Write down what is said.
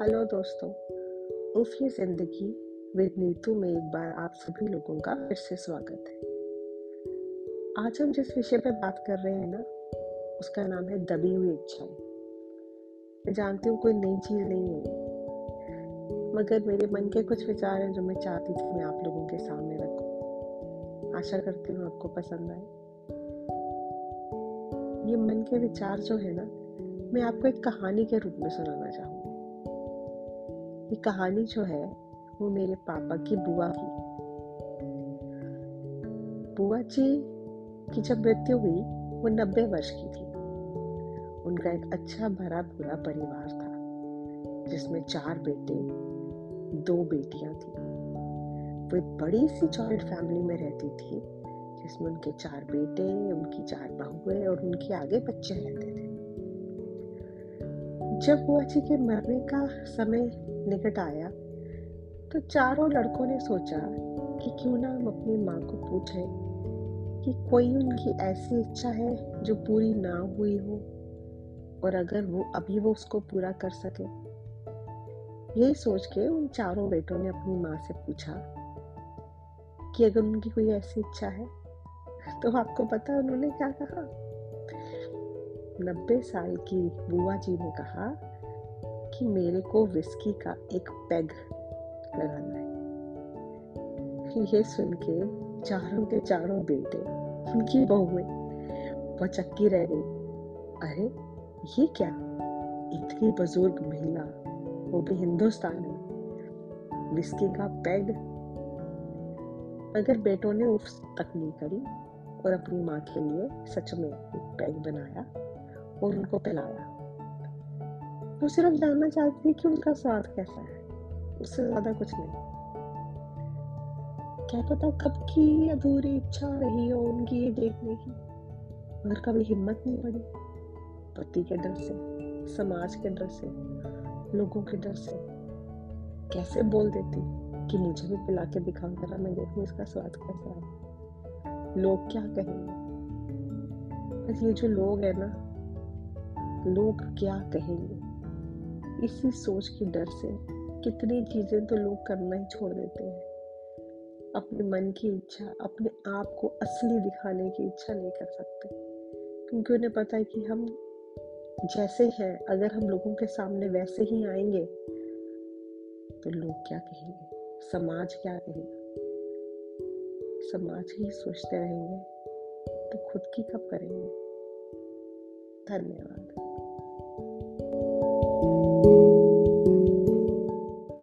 Hello दोस्तों उफी ज़िंदगी with Neetu में एक बार आप सभी लोगों का फिर से स्वागत है। आज हम जिस विषय पर बात कर रहे हैं ना, उसका नाम है दबी हुई इच्छाएँ। मैं जानती हूँ कोई नई चीज़ नहीं है, मगर मेरे मन के कुछ विचार हैं जो मैं चाहती थी मैं आप लोगों के सामने रखूँ। आशा करती हूँ आपको पसंद आए। ये मन के विचार जो है ना, मैं आपको एक कहानी के रूप में सुनाना चाहूँगी। ये कहानी जो है, वो मेरे पापा की बुआ की। बुआ जी की जब मृत्यु हुई, वो नब्बे वर्ष की थी। उनका एक अच्छा भरा पूरा परिवार था, जिसमें चार बेटे, दो बेटियाँ थी। वो एक बड़ी सी जॉइंट फैमिली में रहती थी, जिसमें उनके चार बेटे, उनकी चार बहुएँ और उनके आगे बच्चे रहते थे। जब बुआ जी के मरने का समय निकट आया तो चारों लड़कों ने सोचा कि क्यों ना हम अपनी माँ को पूछें कि कोई उनकी ऐसी इच्छा है जो पूरी ना हुई हो, और अगर वो अभी वो उसको पूरा कर सके। यही सोच के उन चारों बेटों ने अपनी माँ से पूछा कि अगर उनकी कोई ऐसी इच्छा है तो आपको पता उन्होंने क्या कहा? नब्बे साल की बुआ जी ने कहा कि मेरे को विस्की का एक पेग लगाना है। ये सुन के चारों के चारों बेटे, उनकी बहुएँ पचक्की रह गई। अरे, ये क्या? इतनी बुज़ुर्ग महिला, वो भी हिंदुस्तान में। विस्की का पैग अगर बेटों ने उफ तक नहीं करी और अपनी माँ के लिए सच में एक पैग बनाया और उनको पिलाया वो सिर्फ़ जानना चाहती थी कि उनका स्वाद कैसा है। उससे ज़्यादा कुछ नहीं। क्या पता कब की अधूरी इच्छा रही हो उनकी ये देखने की। मगर कभी हिम्मत नहीं पड़ी। पति के डर से, समाज के डर से, लोगों के डर से। कैसे बोल देती कि मुझे भी पिला के दिखाओ जरा, मैं देखूँ इसका स्वाद कैसा है। लोग क्या कहेंगे? बस ये जो लोग है ना, लोग क्या कहेंगे? इसी सोच के डर से कितनी चीज़ें तो लोग करना ही छोड़ देते हैं। अपने मन की इच्छा, अपने आप को असली दिखाने की इच्छा नहीं कर सकते। क्योंकि उन्हें पता है कि हम जैसे हैं अगर हम लोगों के सामने वैसे ही आएँगे तो लोग क्या कहेंगे? समाज क्या कहेगा? समाज ही सोचते रहेंगे तो खुद की कब करेंगे? धन्यवाद।